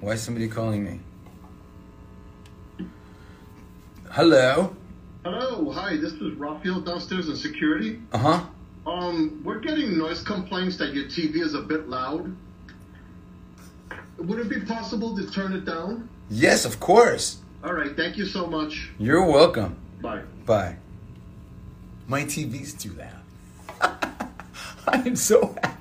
Why is somebody calling me? Hello. Hello, hi. This is Raphael downstairs in security. Uh huh. Um, we're getting noise complaints that your TV is a bit loud. Would it be possible to turn it down? Yes, of course. All right, thank you so much. You're welcome. Bye. Bye. My TV's too loud. I am so happy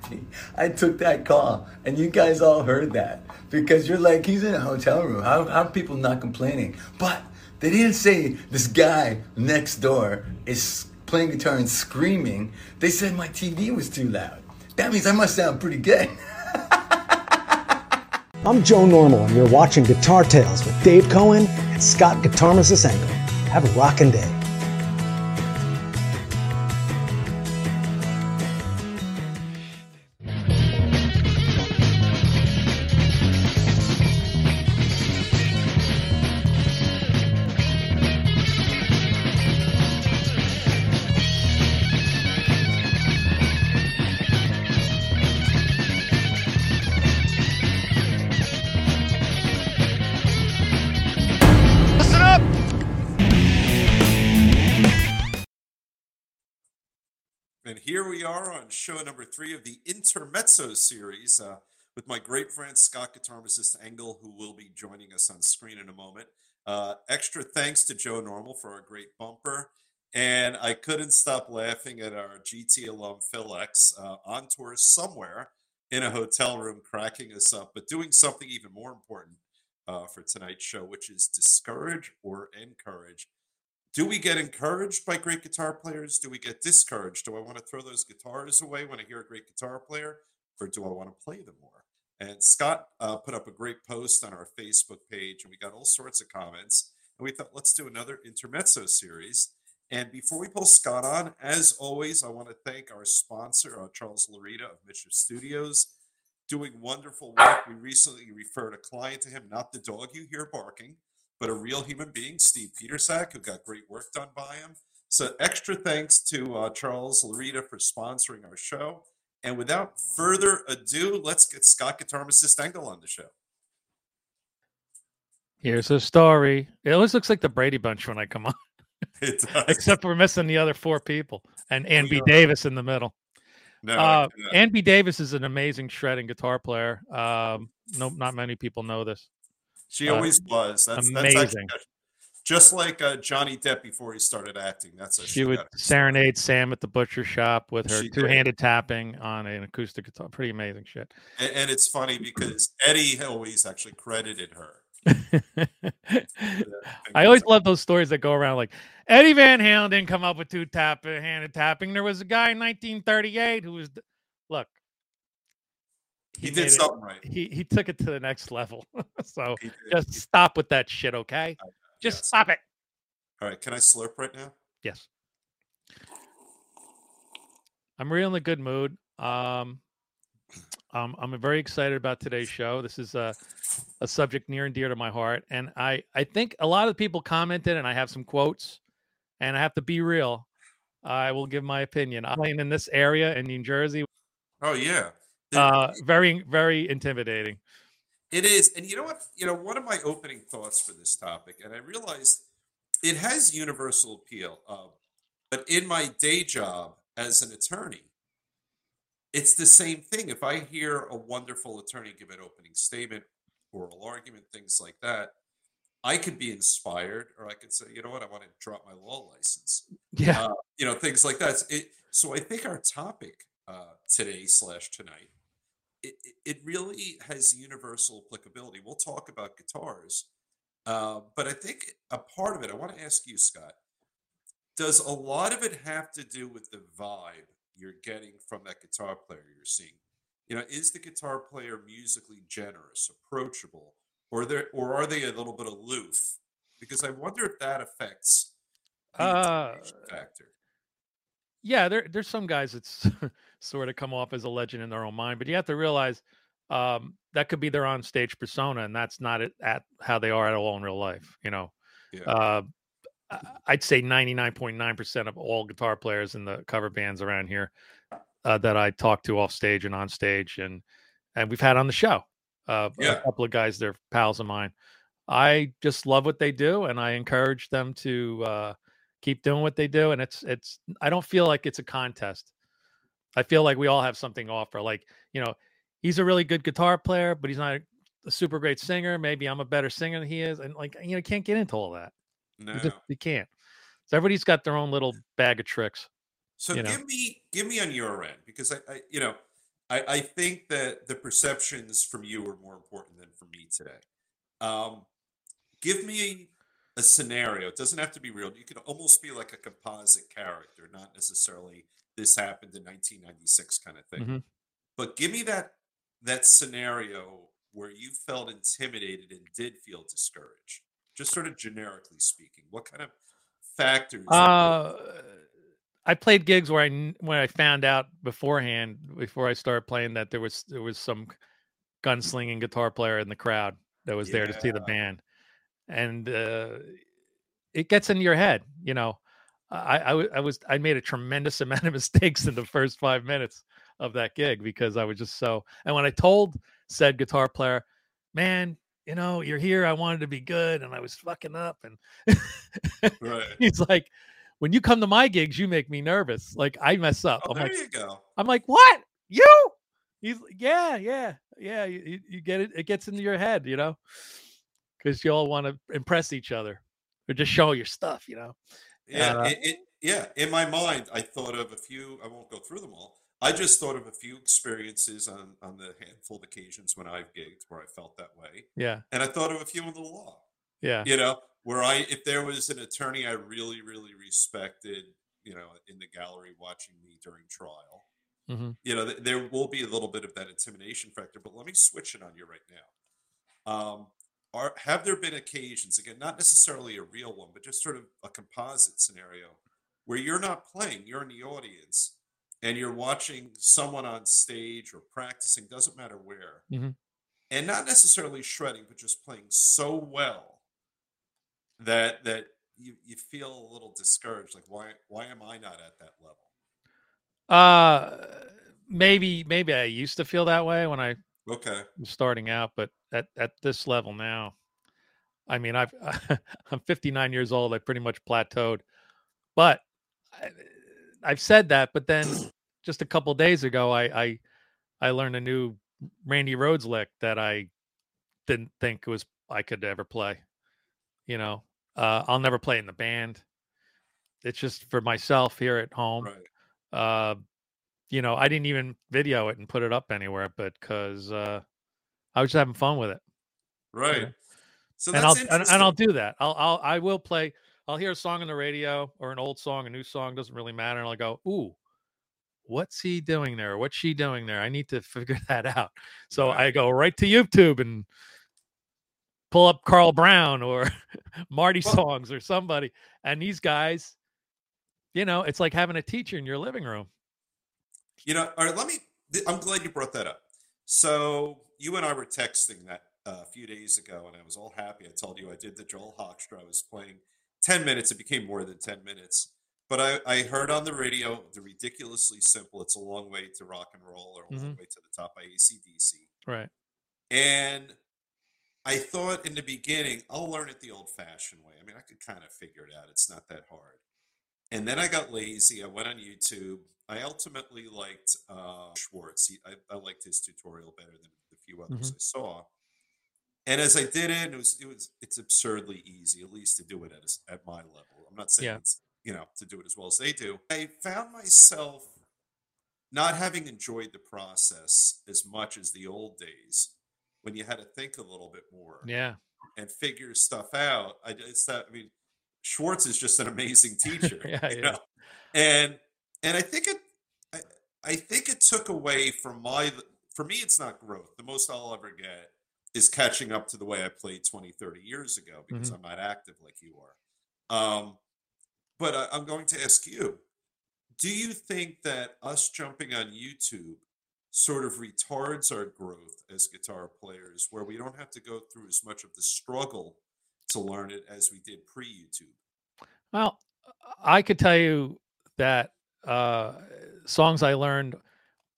I took that call and you guys all heard that because you're like, he's in a hotel room. How, how are people not complaining? But they didn't say this guy next door is playing guitar and screaming. They said my TV was too loud. That means I must sound pretty good. I'm Joe Normal, and you're watching Guitar Tales with Dave Cohen and Scott Guitarmist Engel. Have a rockin' day. Show number three of the Intermezzo series uh, with my great friend Scott Guitarmist Engel, who will be joining us on screen in a moment. Uh, extra thanks to Joe Normal for our great bumper. And I couldn't stop laughing at our GT alum Phil X uh, on tour somewhere in a hotel room, cracking us up, but doing something even more important uh, for tonight's show, which is discourage or encourage. Do we get encouraged by great guitar players? Do we get discouraged? Do I want to throw those guitars away when I hear a great guitar player, or do I want to play them more? And Scott uh, put up a great post on our Facebook page, and we got all sorts of comments. And we thought, let's do another intermezzo series. And before we pull Scott on, as always, I want to thank our sponsor, uh, Charles Larita of Mischief Studios, doing wonderful work. We recently referred a client to him, not the dog you hear barking, but a real human being, Steve Petersack, who got great work done by him. So, extra thanks to uh, Charles Larita for sponsoring our show. And without further ado, let's get Scott Guitarmist Engel on the show. Here's a story. It always looks like the Brady Bunch when I come on, It does. except we're missing the other four people and Ann B. are. Davis in the middle. no, Uh. Ann B. Davis is an amazing shredding guitar player. Um, no, not many people know this. She uh, always was. That's, that's amazing. actually just like uh, Johnny Depp before he started acting. That's a She would serenade Sam at the butcher shop with her She two-handed tapping on an acoustic guitar. Pretty amazing shit. And, and it's funny because Eddie always actually credited her. I always love those stories that go around like Eddie Van Halen didn't come up with two tap handed tapping. There was a guy in 1938 who was, he, made did it- something right. He he took it to the next level. so just stop with that shit, okay? Just yes. stop it. All right, can I slurp right now? Yes. I'm really in a good mood. Um, um, I'm very excited about today's show. This is a, a subject near and dear to my heart, and I I think a lot of people commented, and I have some quotes, and I have to be real. I will give my opinion. I'm in this area in New Jersey. Oh yeah, Uh, very very intimidating. It is. And you know what? You know, one of my opening thoughts for this topic, and I realized it has universal appeal. Uh, but in my day job as an attorney, it's the same thing. If I hear a wonderful attorney give an opening statement, oral argument, things like that, I could be inspired, or I could say, you know what, I want to drop my law license. Yeah. Uh, you know, things like that. It, so I think our topic uh, today slash tonight it, it- really has universal applicability. We'll talk about guitars, uh, but I think a part of it, I want to ask you, Scott, does a lot of it have to do with the vibe you're getting from that guitar player you're seeing? You know, is the guitar player musically generous, approachable, or there, or are they a little bit aloof? Because I wonder if that affects the Uh, factor. Yeah, there there's some guys that's sort of come off as a legend in their own mind, but you have to realize um, that could be their on stage persona, and that's not it at how they are at all in real life. You know, Yeah. uh, I'd say 99.9% of all guitar players in the cover bands around here uh, that I talk to off stage and on stage, and and we've had on the show, Uh, Yeah. A couple of guys, they're pals of mine. I just love what they do, and I encourage them to uh, keep doing what they do. And it's it's I don't feel like it's a contest. I feel like we all have something to offer. Like you know, he's a really good guitar player, but he's not a super great singer. Maybe I'm a better singer than he is, and like you know, can't get into all that. No. You, just, you can't. So everybody's got their own little bag of tricks. So you know. give me give me on your end because I, I you know I, I think that the perceptions from you are more important than from me today. Um, give me a scenario. It doesn't have to be real. You could almost be like a composite character, not necessarily this happened in 1996 kind of thing. Mhm. But give me that that scenario where you felt intimidated and did feel discouraged. Just sort of generically speaking, what kind of factors? Uh, I played gigs where I when I found out beforehand before I started playing that there was there was some gunslinging guitar player in the crowd that was there to see the band, and uh, it gets in your head. You know, I, I I was I made a tremendous amount of mistakes in the first five minutes of that gig because I was just so. And when I told said guitar player, man. You know, you're here. I wanted to be good, and I was fucking up. And right. he's like, when you come to my gigs, you make me nervous. Like I mess up. Oh, I'm there like, you go. I'm like, what? You? He's like, yeah, yeah, yeah. You, you- you get it. It gets into your head, you know, because you all want to impress each other or just show your stuff, you know. Yeah, Uh, it, it, yeah. In my mind, I thought of a few. I won't go through them all. I just thought of a few experiences on on the handful of occasions when I've gigged where I felt that way, Yeah, and I thought of a few in the law. yeah, You know, where I if there was an attorney I really really respected, you know, in the gallery watching me during trial, hmm you know, th- there will be a little bit of that intimidation factor. But let me switch it on you right now. Um, are have there been occasions again, not necessarily a real one, but just sort of a composite scenario where you're not playing, you're in the audience, and you're watching someone on stage or practicing, doesn't matter where, Mhm. and not necessarily shredding, but just playing so well that that you, you feel a little discouraged, like why why am I not at that level? Uh, maybe maybe I used to feel that way when I Okay. was starting out, but at at this level now, I mean, I've I'm 59 years old. I pretty much plateaued, but I, I've said that. But then just a couple days ago, I I I learned a new Randy Rhoads lick that I didn't think was I could ever play. You know, uh, I'll never play in the band. It's just for myself here at home Right. uh you know i didn't even video it and put it up anywhere but because uh i was just having fun with it. Right. So and i'll and, and i'll do that. I'll i'll i will play i'll hear a song on the radio or an old song a new song doesn't really matter and i'll go ooh what's he doing there? What's she doing there? I need to figure that out. So i go right to youtube and pull up carl brown or marty Well- songs or somebody and these guys you know it's like having a teacher in your living room. You know, all right, let me, I'm glad you brought that up. So you and I were texting that uh, a few days ago, and I was all happy. I told you I did the Joel Hoekstra. I was playing 10 minutes. It became more than 10 minutes. But I, I heard on the radio the ridiculously simple, It's a Long Way to Rock and Roll or A Long Way to the Top by ACDC. right And I thought in the beginning, I'll learn it the old fashioned way. I mean, I could kind of figure it out. It's not that hard. And then I got lazy. I went on YouTube. I ultimately liked uh, Schwartz. He, I, I liked his tutorial better than others mm-hmm. I saw. And as I did it, it was it was it's absurdly easy, at least to do it at a at my level. I'm not saying Yeah. it's you know to do it as well as they do. I found myself not having enjoyed the process as much as the old days when you had to think a little bit more yeah and figure stuff out. I it's that I mean Schwartz is just an amazing teacher. Yeah, you know? And and I think it I, I think it took away from my for me it's not growth. The most I'll ever get is catching up to the way I played 20, 30 years ago because I'm not active like you are. Um but I, I'm going to ask you, do you think that us jumping on YouTube sort of retards our growth as guitar players where we don't have to go through as much of the struggle to learn it as we did pre YouTube? Well, I could tell you that uh, songs I learned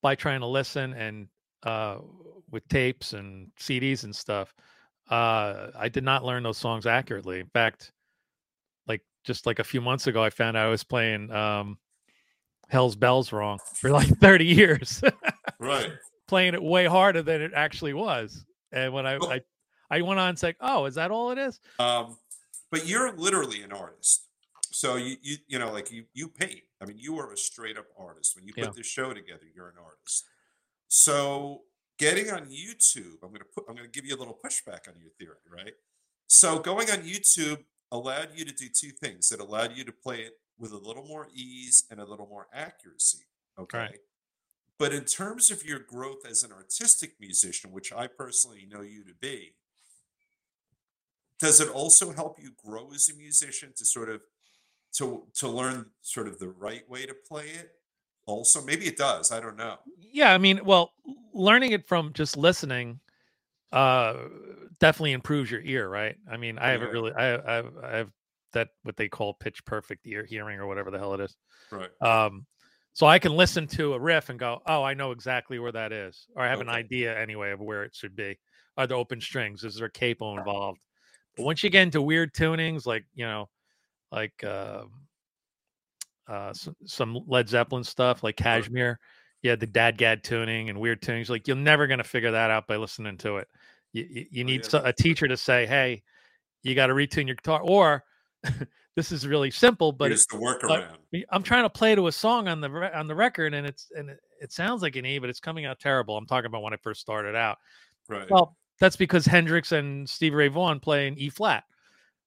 by trying to listen and uh, with tapes and CDs and stuff, uh, I did not learn those songs accurately. In fact, like just like a few months ago, I found out I was playing um, Hell's Bells wrong for like 30 years, Right. playing it way harder than it actually was. And when I, Well- I, I went on and said, "Oh, is that all it is?" Um, but you're literally an artist. So you you you know like you you paint. I mean, you are a straight up artist. When you put Yeah. this show together, you're an artist. So getting on YouTube, I'm gonna put I'm gonna give you a little pushback on your theory, right? So going on YouTube allowed you to do two things. It allowed you to play it with a little more ease and a little more accuracy. Okay. But in terms of your growth as an artistic musician, which I personally know you to be, does it also help you grow as a musician to sort of to to learn sort of the right way to play it also maybe it does i don't know Yeah, I mean, well, learning it from just listening uh definitely improves your ear, right? I mean, I haven't really I I have, I have that what they call pitch perfect ear hearing or whatever the hell it is. right Um so I can listen to a riff and go, "Oh, I know exactly where that is." Or I have an idea anyway of where it should be. Are there open strings? Is there a capo involved? But once you get into weird tunings like, you know, like um uh, some, some Led Zeppelin stuff like Kashmir. Yeah, the Dadgad tuning and weird tunings. Like you're never gonna figure that out by listening to it. You you, you Oh, need yeah, so- a teacher to say, "Hey, you got to retune your guitar," or this is really simple, but it's, the workaround I'm trying to play to a song on the re- on the record, and it's and it, it sounds like an E, but it's coming out terrible. I'm talking about when I first started out. right Well, that's because Hendrix and Stevie Ray Vaughan play in E flat,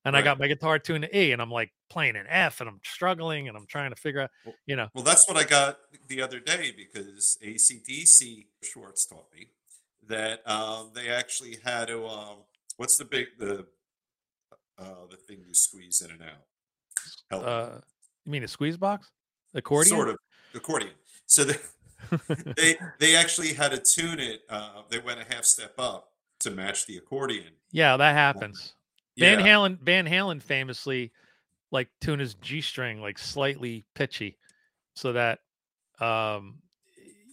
and I got my guitar tuned to E, and I'm like playing an F, and I'm struggling, and I'm trying to figure out, you know, well that's what i got the other day because acdc schwartz taught me that um, they actually had to um, what's the big the uh, the thing you squeeze in and out Help uh, you mean a squeeze box, accordion? sort of accordion so they they they actually had to tune it. Uh, they went a half step up to match the accordion. yeah, that happens. Van Yeah, Halen, Van Halen famously like tune his G string like slightly pitchy, so that um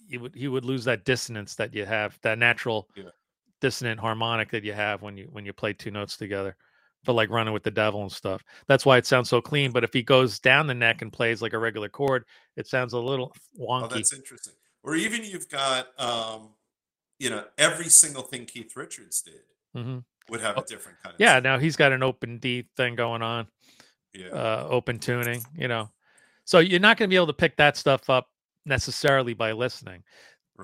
he would he would lose that dissonance that you have, that natural Yeah. dissonant harmonic that you have when you when you play two notes together for like running with the devil and stuff. That's why it sounds so clean. But if he goes down the neck and plays like a regular chord, it sounds a little oh, wonky. that's interesting. Or even you've got, um, you know, every single thing Keith Richards did Mhm. Would have Oh, a different kind of. Yeah, now he's got an open D thing going on. yeah, uh, open tuning, you know. So you're not going to be able to pick that stuff up necessarily by listening.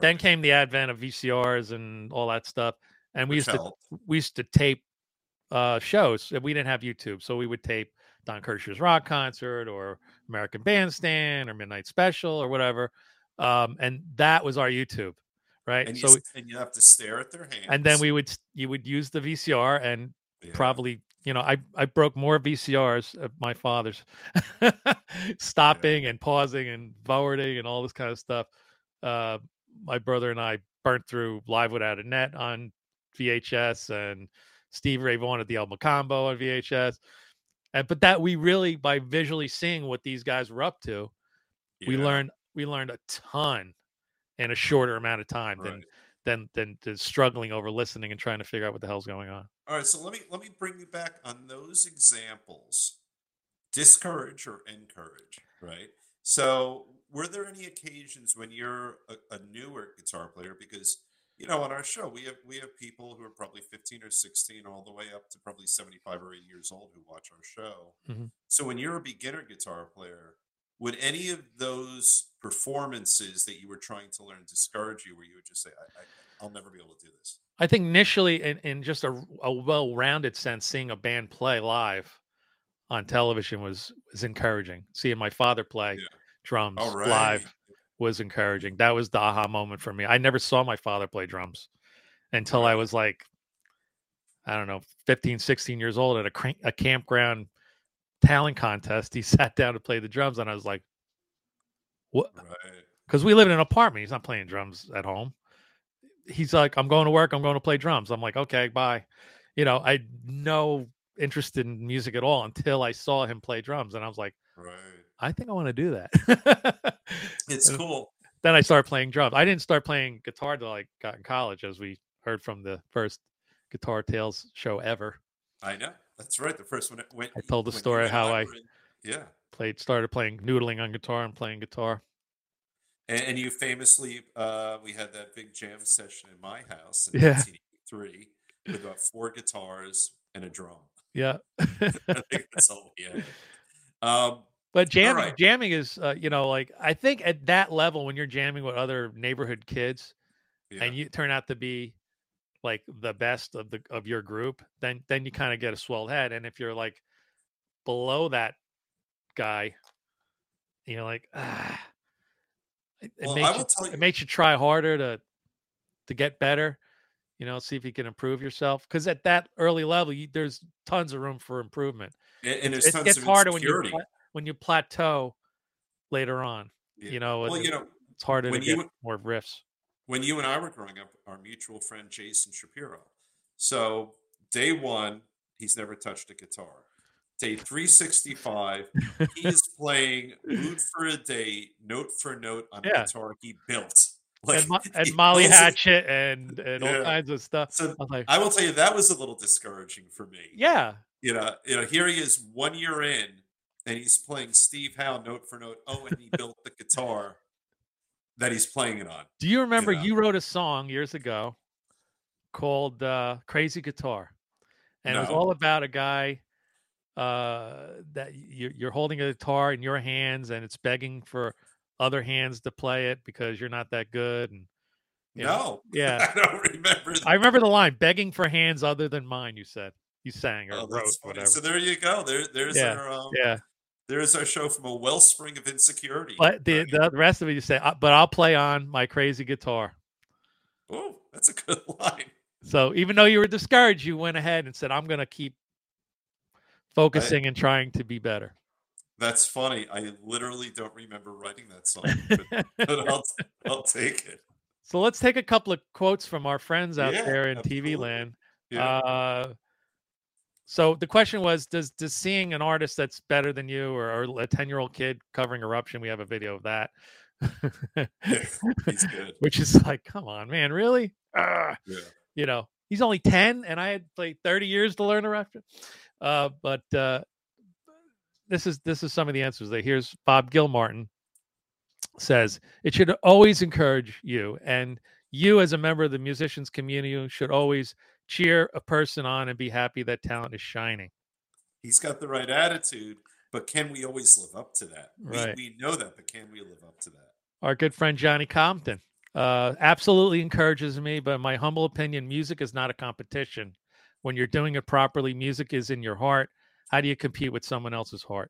Then came the advent of VCRs and all that stuff, and we Which used to we used to tape uh, shows. We didn't have YouTube, so we would tape Don Kirshner's rock concert or American Bandstand or Midnight Special or whatever, um, and that was our YouTube, right? and you, so s- and you have to stare at their hands. and then we would you would use the VCR and Yeah. probably you know i i broke more vcrs at my father's stopping and pausing and forwarding and all this kind of stuff uh my brother and i burnt through live without a net on vhs and steve ray vaughan at the el Mocambo on vhs and but that we really by visually seeing what these guys were up to we learned we learned a ton in a shorter amount of time than right. than than than struggling over listening and trying to figure out what the hell's going on All right, so let me let me bring you back on those examples. Discourage or encourage, right? So, were there any occasions when you're a, a newer guitar player? Because you know, on our show, we have we have people who are probably 15 or 16, all the way up to probably 75 or 80 years old who watch our show. Mhm. So, when you're a beginner guitar player, would any of those performances that you were trying to learn discourage you, where you would just say, I, I, "I'll never be able to do this"? I think initially, in, in just a, a well-rounded sense, seeing a band play live on television was was encouraging. Seeing my father play Yeah. drums right. live was encouraging. That was the aha moment for me. I never saw my father play drums until I was like, I don't know, 15, 16 years old at a, crank, a campground talent contest. He sat down to play the drums, and I was like, what? Right. because we live in an apartment. He's not playing drums at home. He's like, I'm going to work. I'm going to play drums. I'm like, okay, bye. You know, I no interest in music at all until I saw him play drums, and I was like, Right. I think I want to do that. It's And cool. then I started playing drums. I didn't start playing guitar till I got in college, as we heard from the first Guitar Tales show ever. I know. That's right. The first one. When, I told the story how I- in- yeah. Played, started playing noodling on guitar and playing guitar. And, and you famously, uh, we had that big jam session in my house in Yeah. 1983 with about four guitars and a drum. Yeah. I think that's all we had. Um, But jamming, right. jamming is, uh, you know, like I think at that level when you're jamming with other neighborhood kids, yeah. and you turn out to be like the best of the of your group, then then you kind of get a swelled head. And if you're like below that guy, you know, like ah, it, Well, makes you, you- it makes you try harder to to get better. You know, see if you can improve yourself. Because at that early level, you, there's tons of room for improvement. and, and there's It tons gets of harder when you when you plateau later on. Yeah. You know, well, you know, it's harder to when get you- more riffs. When you and I were growing up, our mutual friend Jason Shapiro. So day one, he's never touched a guitar. Day 365, he is playing Mood for a Day, note for note on Yeah. a guitar he built. and, Mo- and Molly Hatchet and and all kinds of stuff. So I like, I will tell you that was a little discouraging for me. yeah, You know, you know, here he is one year in, and he's playing Steve Howe note for note. Oh, and he built the guitar that he's playing it on. Do you remember know. you wrote a song years ago called uh, "Crazy Guitar," and it was all about a guy uh, that you're, you're holding a guitar in your hands, and it's begging for other hands to play it because you're not that good. And you know, No, yeah, I don't remember. That. I remember the line "begging for hands other than mine." You said you sang or Oh, wrote whatever. So there you go. There, there's Yeah, our um, yeah, there's our show from a wellspring of insecurity. but the, the rest of it you say, "Uh, but I'll play on my crazy guitar. oh, that's a good line. So even though you were discouraged, you went ahead and said, "I'm going to keep focusing and trying to be better." That's funny. I literally don't remember writing that song, but, but I'll, I'll take it. so let's take a couple of quotes from our friends out Yeah, there in absolutely. TV land. Yeah. Uh, so the question was, does does seeing an artist that's better than you, or, or a ten year old kid covering eruption? We have a video of that. Which is like, come on, man, really? Ah. Yeah. you know, he's only 10 and I had played 30 years to learn eruption. Uh, but uh, this is this is some of the answers there. Here's Bob Gilmartin says it should always encourage you and you as a member of the musicians community should always cheer a person on and be happy that talent is shining. He's got the right attitude, but can we always live up to that? Right. We, we know that, but can we live up to that? Our good friend Johnny Compton uh, absolutely encourages me, but in my humble opinion, music is not a competition. When you're doing it properly, music is in your heart. How do you compete with someone else's heart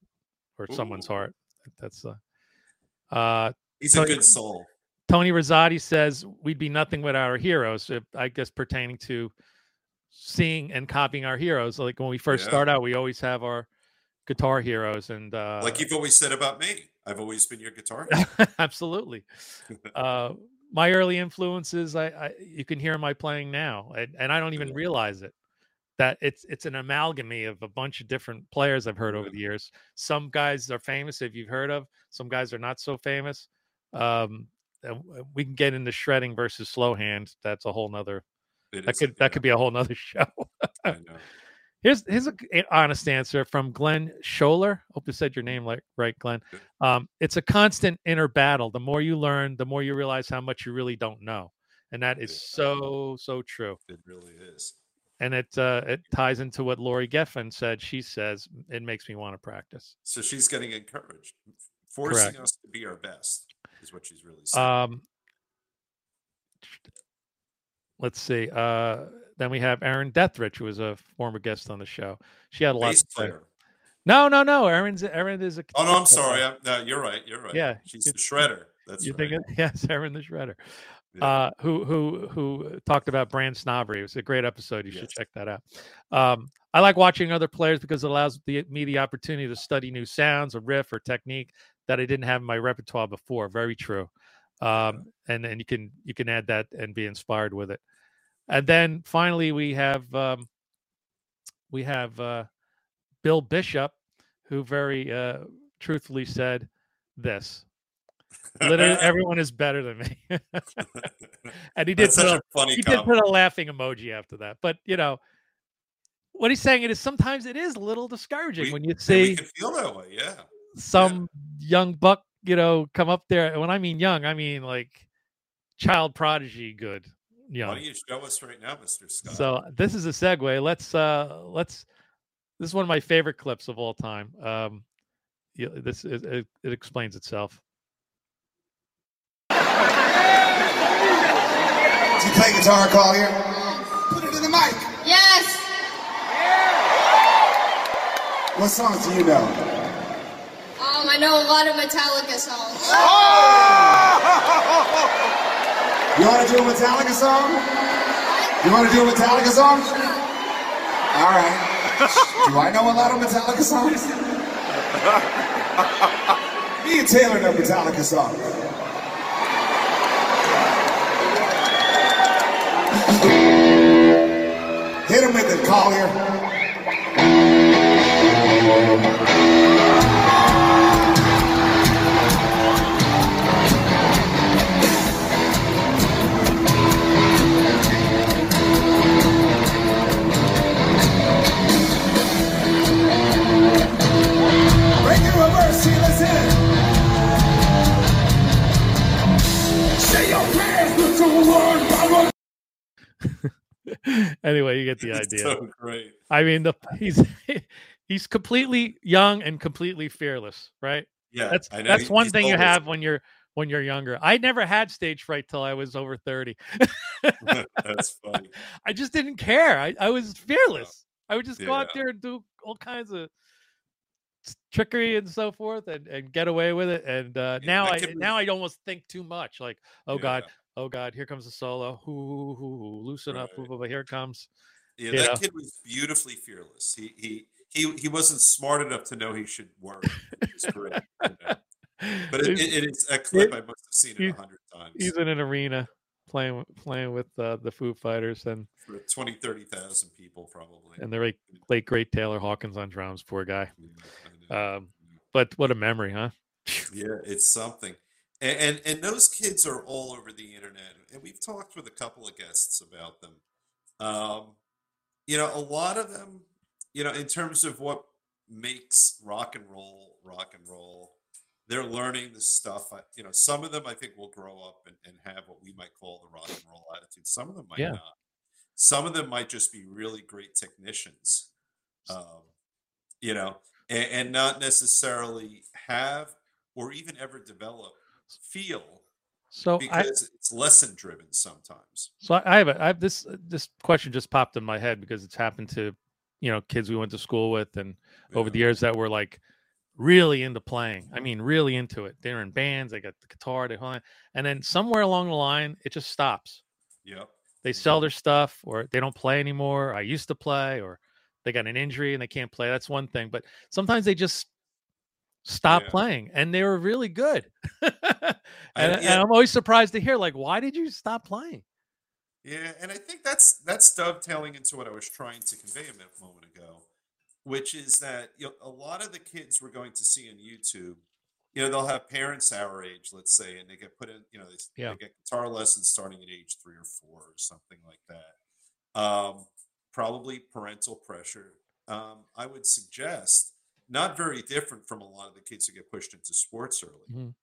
or someone's heart? That's uh, uh, He's So- a good soul. Tony Rosati says we'd be nothing without our heroes. I guess pertaining to seeing and copying our heroes. Like when we first Yeah. start out, we always have our guitar heroes, and uh, Like you've always said about me, I've always been your guitar. hero. absolutely. uh, my early influences, I, I you can hear my playing now, and, and I don't even realize it. That it's it's an amalgamy of a bunch of different players I've heard over the years. Some guys are famous if you've heard of. Some guys are not so famous. Um, we can get into shredding versus slow hand. That's a whole nother. It That is, could that could be a whole nother show. I know. Here's here's a g- a honest answer from Glenn Scholler. Hope I said your name like right, Glenn. Um, it's a constant inner battle. The more you learn, the more you realize how much you really don't know, and that is so so true. It really is. And it uh, it ties into what Lori Geffen said. She says it makes me want to practice. So she's getting encouraged, forcing Correct. us to be our best is what she's really saying. Um, let's see. Uh, then we have Erin Deathrich, who was a former guest on the show. She had a lot Bass player. No, no, no. Erin's Erin is a. Oh no, I'm sorry. I'm, no, you're right. You're right. Yeah, she's the shredder. That's you right. think it, yes, Erin the Shredder, Yeah. uh, who who who talked about brand snobbery. It was a great episode. You should check that out. Um, I like watching other players because it allows the, me the opportunity to study new sounds, a riff, or technique that I didn't have in my repertoire before. Very true. Um, and and you can you can add that and be inspired with it. And then finally we have um, we have uh, Bill Bishop, who very uh, truthfully said this. Literally, everyone is better than me. and he did That's put a, funny he did put a laughing emoji after that. But you know, what he's saying it is sometimes it is a little discouraging We- when you see feel that way, yeah. some young buck, you know, come up there. And when I mean young, I mean like child prodigy good Why don't you show us right now, Mr. Scott? So this is a segue. Let's uh let's this is one of my favorite clips of all time. Um yeah, this is, it, it explains itself. Do you play guitar, Collier? Put it in the mic. Yes. What songs do you know? I know a lot of Metallica songs. You want to do a Metallica song? You want to do a Metallica song? All right. Do I know a lot of Metallica songs? Me and Taylor know Metallica songs. Hit him with it, Collier. anyway, you get the idea. so great. I mean, the he's he's completely young and completely fearless, right? Yeah, That's I that's He- one thing you have when you're when you're younger. I never had stage fright till I was over 30. That's funny. I just didn't care. I, I was fearless. I would just go out there and do all kinds of trickery and so forth and, and get away with it. And uh, Yeah, now that I now I almost think too much. Like, oh God, Yeah. Oh God, here comes the solo. Hoo, hoo, hoo, loosen up. Right. Hoo, hoo, here it comes. Yeah, you that know? kid was beautifully fearless. He he he he wasn't smart enough to know he should was great, you know. But it, it, it is a clip I must have seen it a hundred times. he's in an arena playing with- playing with uh, the Foo Fighters and for 20, 30,000 people probably. and the late, late great Taylor Hawkins on drums. Poor guy. Yeah, Um, but what a memory, huh? Yeah, it's something. And, and and those kids are all over the internet. And we've talked with a couple of guests about them. Um, you know, a lot of them, you know, in terms of what makes rock and roll rock and roll, they're learning the stuff. You know, some of them I think will grow up and, and have what we might call the rock and roll attitude. Some of them might Yeah. not. Some of them might just be really great technicians. Um, you know, and, and not necessarily have or even ever develop feel So I because it's lesson driven sometimes. so I I have a, I have this this question just popped in my head because it's happened to you know kids we went to school with and over the years that were like really into playing. I mean, really into it. They're in bands. They got the guitar. They hold and then somewhere along the line, it just stops. Yep. They sell their stuff, or they don't play anymore. I used to play, or they got an injury and they can't play. That's one thing. But sometimes they just stop Yeah. playing, and they were really good. and, I- and yeah. I'm always surprised to hear, like, why did you stop playing? Yeah, and I think that's that's dovetailing into what I was trying to convey a moment ago, which is that you know, a lot of the kids we're going to see on YouTube, you know, they'll have parents our age, let's say, and they get put in, you know, they, Yeah. they get guitar lessons starting at age three or four or something like that. Um, probably parental pressure. Um, I would suggest not very different from a lot of the kids who get pushed into sports early Mhm.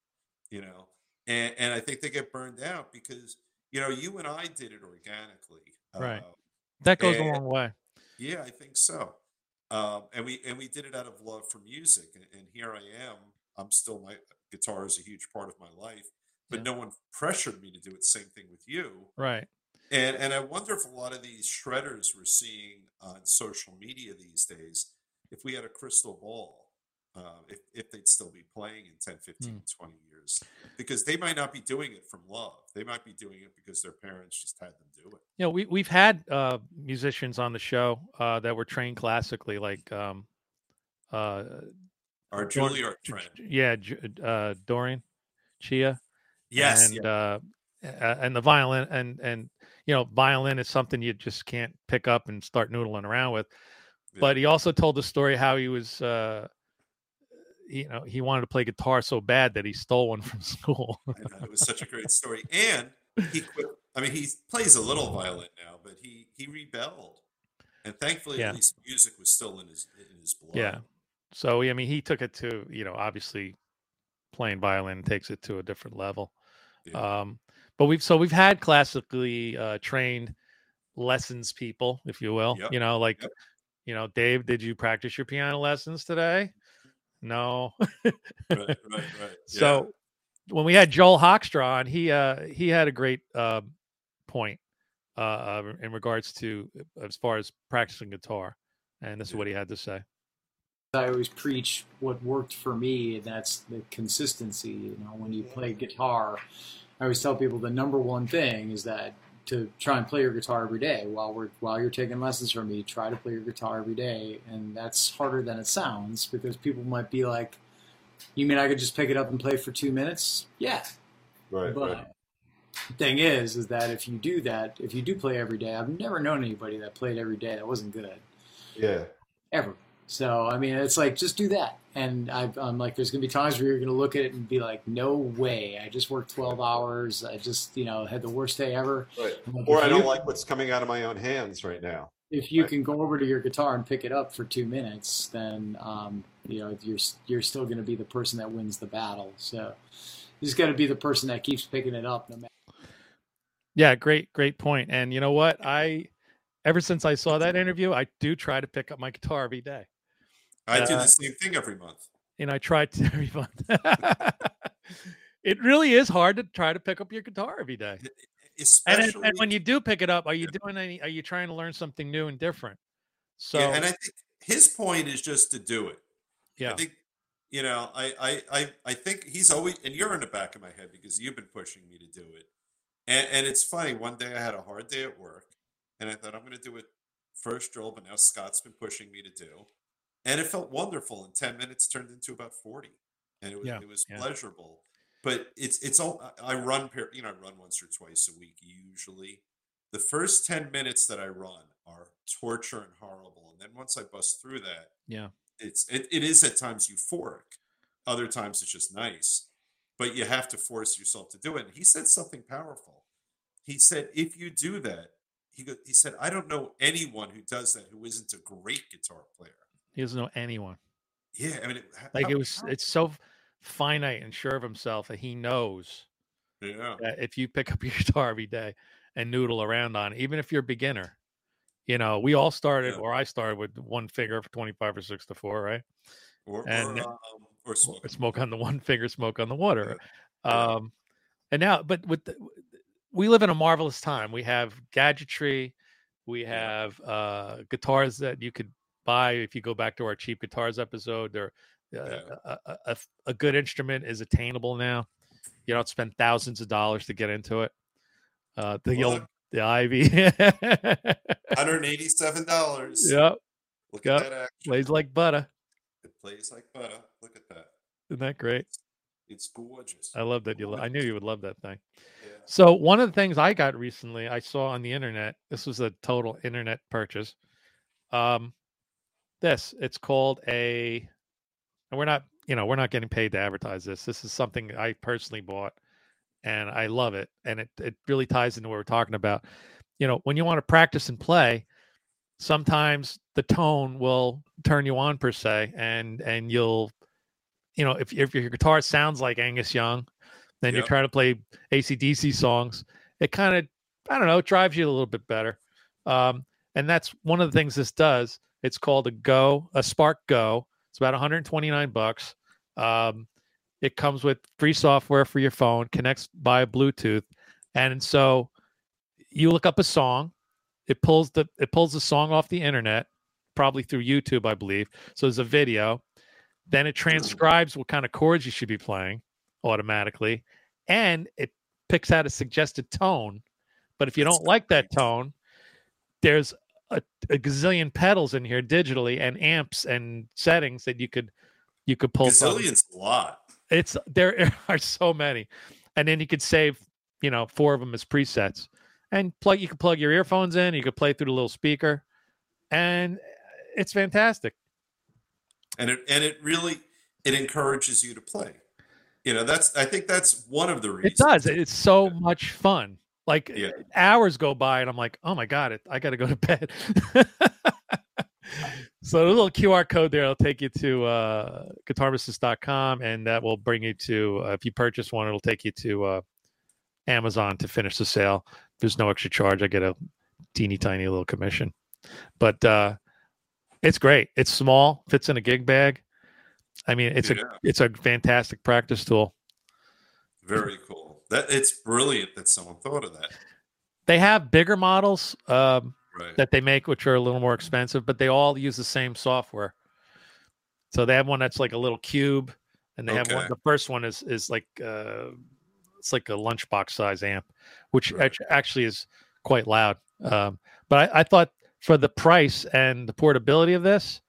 you know and and i think they get burned out because you know you and i did it organically Right. uh, That goes a long way. yeah i think so um and we and we did it out of love for music and, and here i am i'm still my guitar is a huge part of my life but Yeah. no one pressured me to do it same thing with you Right. and and I wonder if a lot of these shredders we're seeing on social media these days, if we had a crystal ball, uh, if, if they'd still be playing in 10, 15, 20 years, because they might not be doing it from love. They might be doing it because their parents just had them do it. You know, we we've had uh, musicians on the show uh, that were trained classically, like um, uh, Our Juilliard friend. Yeah, uh, Dorian Chia. Yes. and yeah, uh, and the violin and and you know violin is something you just can't pick up and start noodling around with. Yeah. But he also told the story how he was uh, you know he wanted to play guitar so bad that he stole one from school. It was such a great story. And he quit. I mean, he plays a little violin now, but he he rebelled, and thankfully, Yeah. at least music was still in his in his blood. Yeah. So I mean, he took it to you know obviously playing violin takes it to a different level. Yeah. Um, but we've so we've had classically uh, trained lessons people, if you will. Yep, You know, like yep. You know, Dave, did you practice your piano lessons today? No. right, right, right. Yeah. So when we had Joel Hoekstra on, he uh he had a great uh, point uh, uh in regards to uh, as far as practicing guitar, and this is what he had to say. I always preach what worked for me, and that's the consistency. You know, when you play guitar, I always tell people the number one thing is that to try and play your guitar every day while we're while you're taking lessons from me. Try to play your guitar every day, and that's harder than it sounds because people might be like, "You mean I could just pick it up and play for two minutes?" Yeah, right, but right. the thing is, is that if you do that, if you do play every day, I've never known anybody that played every day that wasn't good Yeah. ever. So I mean, it's like just do that. And I, I'm like, there's gonna be times where you're gonna look at it and be like, no way! I just worked 12 hours. I just, you know, had the worst day ever. Right. Like, Or I don't you- like what's coming out of my own hands right now. If you Right. can go over to your guitar and pick it up for two minutes, then um, you know you're you're still gonna be the person that wins the battle. So you just got to be the person that keeps picking it up, no matter. Yeah, great, great point. And you know what? I ever since I saw that interview, I do try to pick up my guitar every day. I do Uh, the same thing every month. And I try to every month. it really is hard to try to pick up your guitar every day. And, Especially, then- and when you do pick it up, are you doing any? Are you trying to learn something new and different? So yeah, and I think his point is just to do it. yeah, I think you know, I, I I I think he's always and you're in the back of my head because you've been pushing me to do it. And and it's funny, one day I had a hard day at work and I thought I'm gonna do it first drill, but now Scott's been pushing me to do. And it felt wonderful. And 10 minutes turned into about 40. And it was Yeah, it was yeah. pleasurable. But it's it's all I run per you know, I run once or twice a week usually. The first 10 minutes that I run are torture and horrible. And then once I bust through that, yeah, it's it, it is at times euphoric other times it's just nice but you have to force yourself to do it and he said something powerful he said if you do that he go, he said i don't know anyone who does that who isn't a great guitar player he doesn't know anyone. yeah i mean it, Like how- it was. how- It's so finite and sure of himself that he knows yeah that if you pick up your guitar every day and noodle around on it, even if you're a beginner, you know, we all started, Yeah. or I started with one finger for 25 or six to four, right? or and- or, um, or smoke. Smoke on the one finger, smoke on the water. Yeah. Um, and now, but with the, we live in a marvelous time. We have gadgetry, we have uh, guitars that you could buy if you go back to our cheap guitars episode. They're uh, Yeah. a, a, a, good instrument is attainable now. You don't spend thousands of dollars to get into it. Uh, the Well, old the Ivy, $187 yep, look yep. at that action plays like butter. it plays like butter look at that Isn't that great? it's gorgeous I love that you. Lo- I knew you would love that thing. yeah. So one of the things I got recently, I saw on the internet. This was a total internet purchase. Um, this it's called a, and we're not, you know, we're not getting paid to advertise this. This is something I personally bought, and I love it, and it it really ties into what we're talking about. You know, when you want to practice and play, sometimes the tone will turn you on per se, and and you'll, you know, if if your guitar sounds like Angus Young, then you're trying to play ACDC songs, it kind of, I don't know, it drives you a little bit better. Um, and that's one of the things this does. It's called a Go, a Spark Go. It's about 129 bucks. Um, it comes with free software for your phone, connects by Bluetooth, and so you look up a song. It pulls the it pulls the song off the internet, probably through YouTube, I believe. So there's a video. Then it transcribes what kind of chords you should be playing automatically, and it picks out a suggested tone. But if you don't like that tone, there's a, a gazillion pedals in here digitally and amps and settings that you could you could pull from. gazillion's a lot It's there are so many, and then you could save you know four of them as presets, and plug you can plug your earphones in. You could play through the little speaker, and it's fantastic. and it and it really it encourages you to play. You know, that's I think that's one of the reasons. It does. It's so much fun. Like Yeah. hours go by, and I'm like, oh my god, it, I got to go to bed. so a little QR code there I'll take you to uh, and that will bring you to. Uh, if you purchase one, it'll take you to uh, Amazon to finish the sale. There's no extra charge. I get a teeny tiny little commission, but uh, it's great. It's small, fits in a gig bag. I mean, it's Yeah. a it's a fantastic practice tool. Very cool. That it's brilliant that someone thought of that. They have bigger models um, Right. that they make, which are a little more expensive, but they all use the same software. So they have one that's like a little cube, and they have one. The first one is is like uh, it's like a lunchbox size amp, which Right. actually is quite loud. Um, but I, I thought for the price and the portability of this,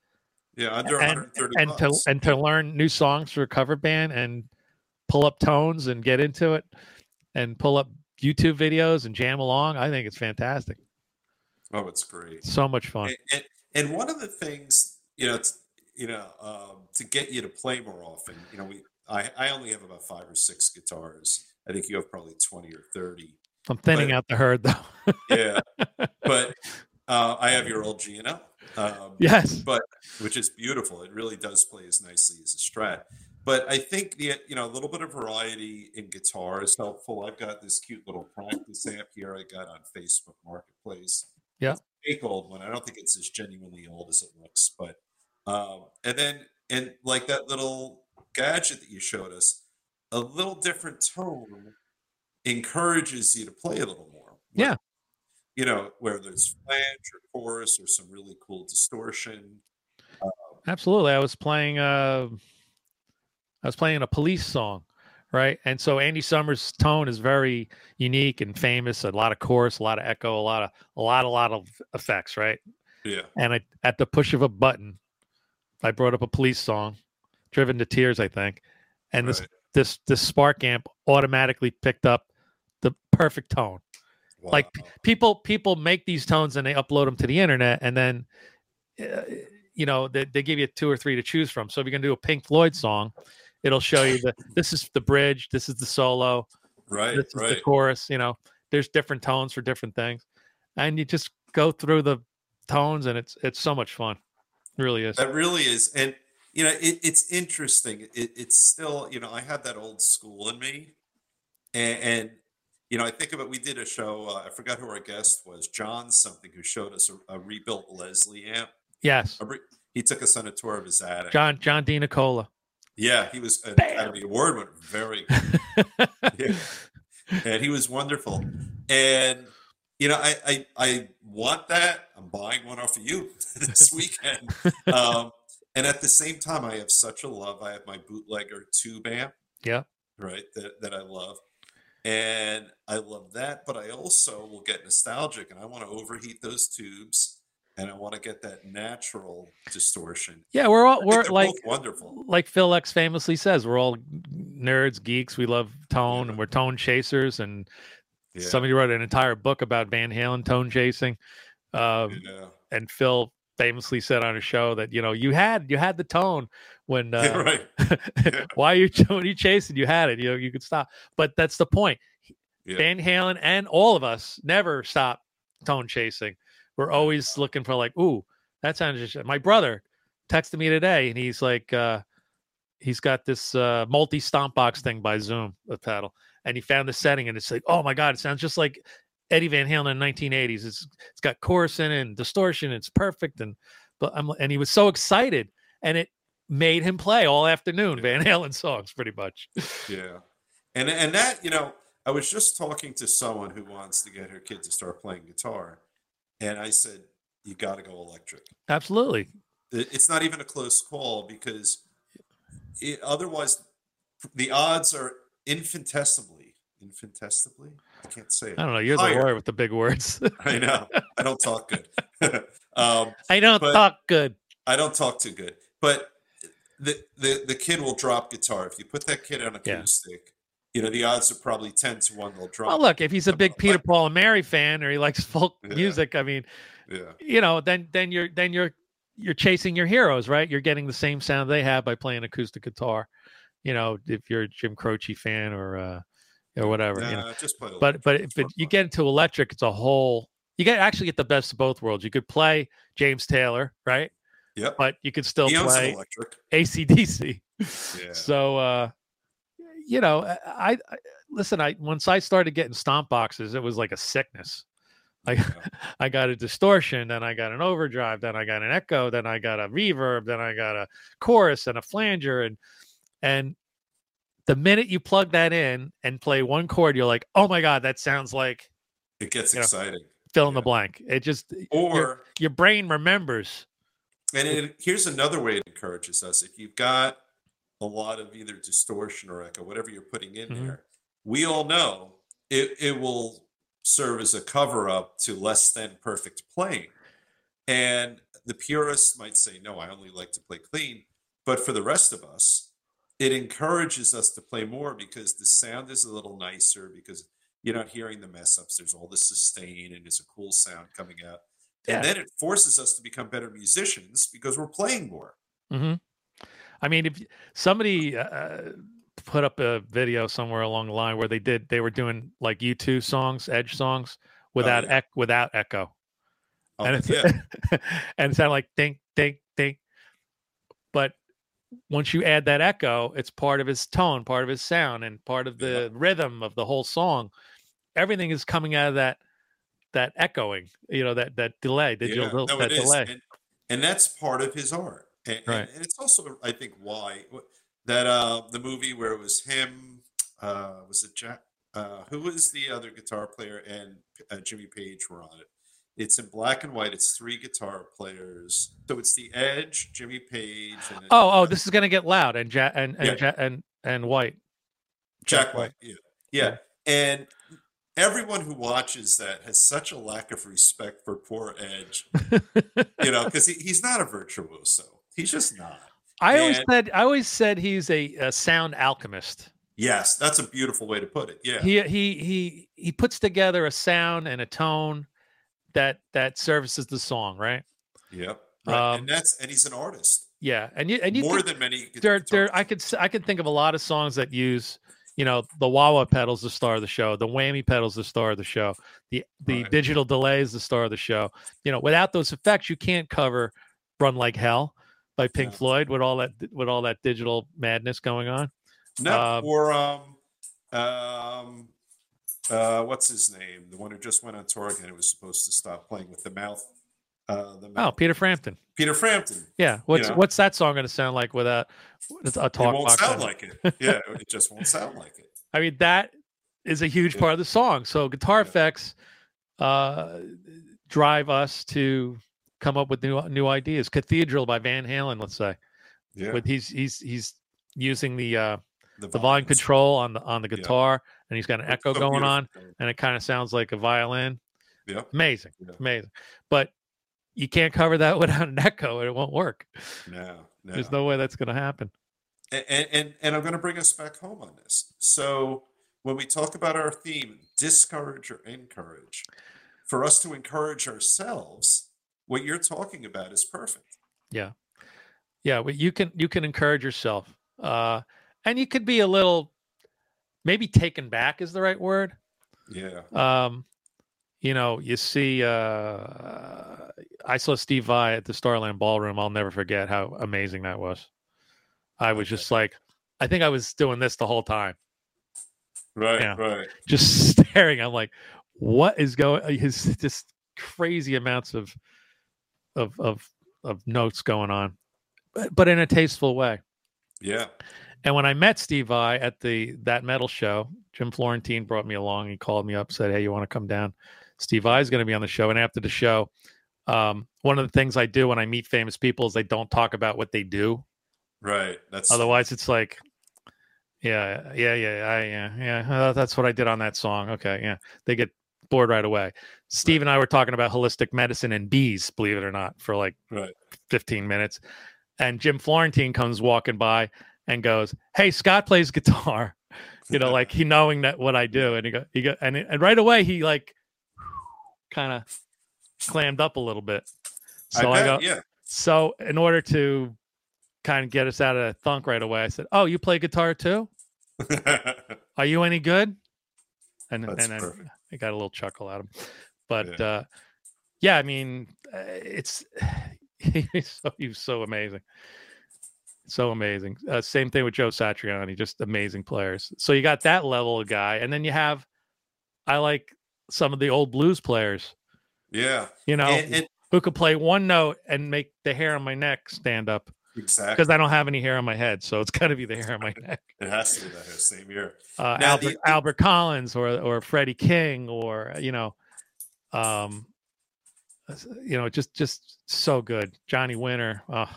Yeah, under and 130 and to and to learn new songs for a cover band and pull up tones and get into it and pull up YouTube videos and jam along, I think it's fantastic. oh, it's great. So much fun. And, and, and one of the things, you know, you know, um, to get you to play more often, you know, we, I, I only have about five or six guitars. I think you have probably 20 or 30. I'm thinning but- out the herd though. Yeah. but uh, I have your old G&L. Um, yes. but which is beautiful. It really does play as nicely as a Strat. But I think the you know a little bit of variety in guitar is helpful. I've got this cute little practice amp here I got on Facebook Marketplace. Yeah. It's a fake old one. I don't think it's as genuinely old as it looks, but um, and then and like that little gadget that you showed us, a little different tone encourages you to play a little more. Yeah. You know, whether it's flange or chorus or some really cool distortion. Absolutely. I was playing uh I was playing a police song, right? And so Andy Summers' tone is very unique and famous, a lot of chorus, a lot of echo, a lot of a lot a lot of effects, right? Yeah. And I at the push of a button, I brought up a police song, Driven to Tears, I think. And this Right. this this spark amp automatically picked up the perfect tone. Like p- people people make these tones and they upload them to the internet and then uh, you know they, they give you two or three to choose from so if you're going to do a pink floyd song it'll show you the this is the bridge this is the solo right, this is the chorus you know there's different tones for different things and you just go through the tones and it's it's so much fun it really is That really is, and you know, it, it's interesting. It, it's still, you know, I have that old school in me, and, and you know, I think about we did a show. Uh, I forgot who our guest was, John something, who showed us a, a rebuilt Leslie amp. yes re- he took us on a tour of his attic. john John DeNicola Yeah, he was an Bam. Academy Award winner. Very Yeah. and he was wonderful. And you know, I, I I want that. I'm buying one off of you this weekend. Um, and at the same time, I have such a love. I have my bootlegger tube amp, yeah right? That that I love, and I love that. But I also will get nostalgic, and I want to overheat those tubes, and I want to get that natural distortion. yeah we're all we're like wonderful. like Phil X famously says, we're all nerds, geeks. We love tone, and we're tone chasers. And Yeah. somebody wrote an entire book about Van Halen tone chasing. Um, yeah. and Phil famously said on a show that you know you had you had the tone when Yeah, uh, right. Yeah. why are you when you chasing you had it you know you could stop but that's the point Yeah. Van Halen and all of us never stop tone chasing we're always looking for like ooh that sounds just my brother texted me today and he's like uh he's got this uh multi stomp box thing by Zoom a pedal and he found the setting and it's like oh my god it sounds just like Eddie Van Halen in the 1980s it's it's got chorus in it and distortion it's perfect and but I'm and he was so excited and it made him play all afternoon Van Halen songs pretty much Yeah. And and that, you know, I was just talking to someone who wants to get her kid to start playing guitar. And I said, you got to go electric. absolutely It's not even a close call because it, otherwise the odds are infinitesimally, infinitesimally, I can't say it. I don't know you're the higher. lawyer with the big words I know. I don't talk good. um, I don't talk good I don't talk too good, but the, the the kid will drop guitar if you put that kid on Yeah. You know the odds are probably ten to one they'll drop. well look if he's a big Peter like- Paul and Mary fan or he likes folk Yeah. music I mean Yeah, you know then then you're then you're you're chasing your heroes, right? You're getting the same sound they have by playing acoustic guitar. You know, if you're a Jim Croce fan or uh, or whatever. you know. Just play But but but you get into electric, it's a whole. You get actually get the best of both worlds. You could play James Taylor, right? Yep. But you could still he play electric. ACDC. Yeah. So uh you know, uh, I, I listen, I once I started getting stomp boxes, it was like a sickness. Like I got a distortion, then I got an overdrive, then I got an echo, then I got a reverb, then I got a chorus and a flanger and and the minute you plug that in and play one chord, you're like, "Oh my god, that sounds like It gets you know, exciting. fill in the blank." It just Or your, your brain remembers. And it, here's another way it encourages us. If you've got a lot of either distortion or echo, whatever you're putting in Mhm. there, we all know it, it will serve as a cover up to less than perfect playing. And the purists might say, no, I only like to play clean. But for the rest of us, it encourages us to play more because the sound is a little nicer because you're not hearing the mess ups. There's all the sustain and it's a cool sound coming out. Yeah. And then it forces us to become better musicians because we're playing more. hmm I mean, if somebody uh, put up a video somewhere along the line where they did, they were doing like U2 songs, Edge songs without yeah. ec- without echo, Oh, and it's yeah. and it sounded like ding ding ding. But once you add that echo, it's part of his tone, part of his sound, and part of the rhythm of the whole song. Everything is coming out of that that echoing, you know, that that delay, digital Yeah, no, that delay. And, and that's part of his art. And, Right. and it's also, I think, why that uh, the movie where it was him, uh, was it Jack? Uh, who was the other guitar player and uh, Jimmy Page were on it? It's in black and white. It's three guitar players. So it's the Edge, Jimmy Page, and Oh, oh, this is gonna get loud, and ja- and and Yeah. ja- and and white. Jack White. Yeah. yeah. And everyone who watches that has such a lack of respect for poor Edge, you know, because he, he's not a virtuoso. He's just not. I always said I always said he's a, a sound alchemist. Yes, that's a beautiful way to put it. Yeah. He he he he puts together a sound and a tone that that services the song, right? Yep. Right. Um, and that's and he's an artist. Yeah, and you and you More than many there there I could I could think of a lot of songs that use you know the wah wah pedals the star of the show, the whammy pedals the star of the show, the the Right. digital delay is the star of the show. You know, without those effects, you can't cover "Run Like Hell" by Pink Yeah. Floyd with all that with all that digital madness going on. No, um, or um um uh what's his name? The one who just went on tour again It was supposed to stop playing with the mouth. Uh the Oh. Peter Frampton. Peter Frampton. Yeah, what's know? what's that song going to sound like without with a talk? It talk won't box? sound in it? like it. Yeah, it just won't sound like it. I mean, that is a huge Yeah. part of the song. So guitar effects uh, drive us to come up with new new ideas. Cathedral by Van Halen, let's say, Yeah. with he's he's he's using the uh, the, the volume control on the on the Yeah. guitar, and he's got an It's echo so going on, and it kind of sounds like a violin. Yeah. Amazing, Yeah. amazing. But you can't cover that without an echo, and it won't work. No, no. There's no way that's going to happen. and, and and I'm going to bring us back home on this. So when we talk about our theme, discourage or encourage, for us to encourage ourselves, what you're talking about is perfect. Yeah. Yeah, well, you can you can encourage yourself. Uh and you could be a little maybe taken back is the right word. Yeah, Um you know, you see uh I saw Steve Vai at the Starland Ballroom. I'll never forget how amazing that was. I was just like I think I was doing this the whole time. right, Yeah. right. Just staring. I'm like what is going his just crazy amounts of of of of notes going on. But, but in a tasteful way. Yeah, And when I met Steve Vai at the that metal show, Jim Florentine brought me along. He called me up, said, "Hey, you want to come down?" Steve Vai is going to be on the show. And after the show, um, one of the things I do when I meet famous people is they don't talk about what they do. right. That's Otherwise, it's like, yeah, yeah, yeah, I, yeah, yeah. uh, that's what I did on that song. Okay, yeah. They get bored right away. Steve and I were talking about holistic medicine and bees, believe it or not, for like right. 15 minutes. And Jim Florentine comes walking by and goes, Hey, Scott plays guitar. You know, like he knowing that what I do. And he go, he go, and, and right away he like kind of clammed up a little bit. So I, bet, go, yeah. So in order to kind of get us out of that thunk right away, I said, "Oh, you play guitar too? Are you any good?" And That's and. I got a little chuckle out of him. But uh, yeah, I mean, uh, it's he's so he was so amazing, so amazing. Uh, same thing with Joe Satriani, just amazing players. So you got that level of guy, and then you have, I like some of the old blues players, yeah. you know, And- and- who could play one note and make the hair on my neck stand up Exactly. because I don't have any hair on my head, so it's got to be the hair on my neck. It has to be the hair, same year. Uh, Now, Albert, the- Albert Collins or or Freddie King or you know, um, you know, just just so good. Johnny Winter. Oh,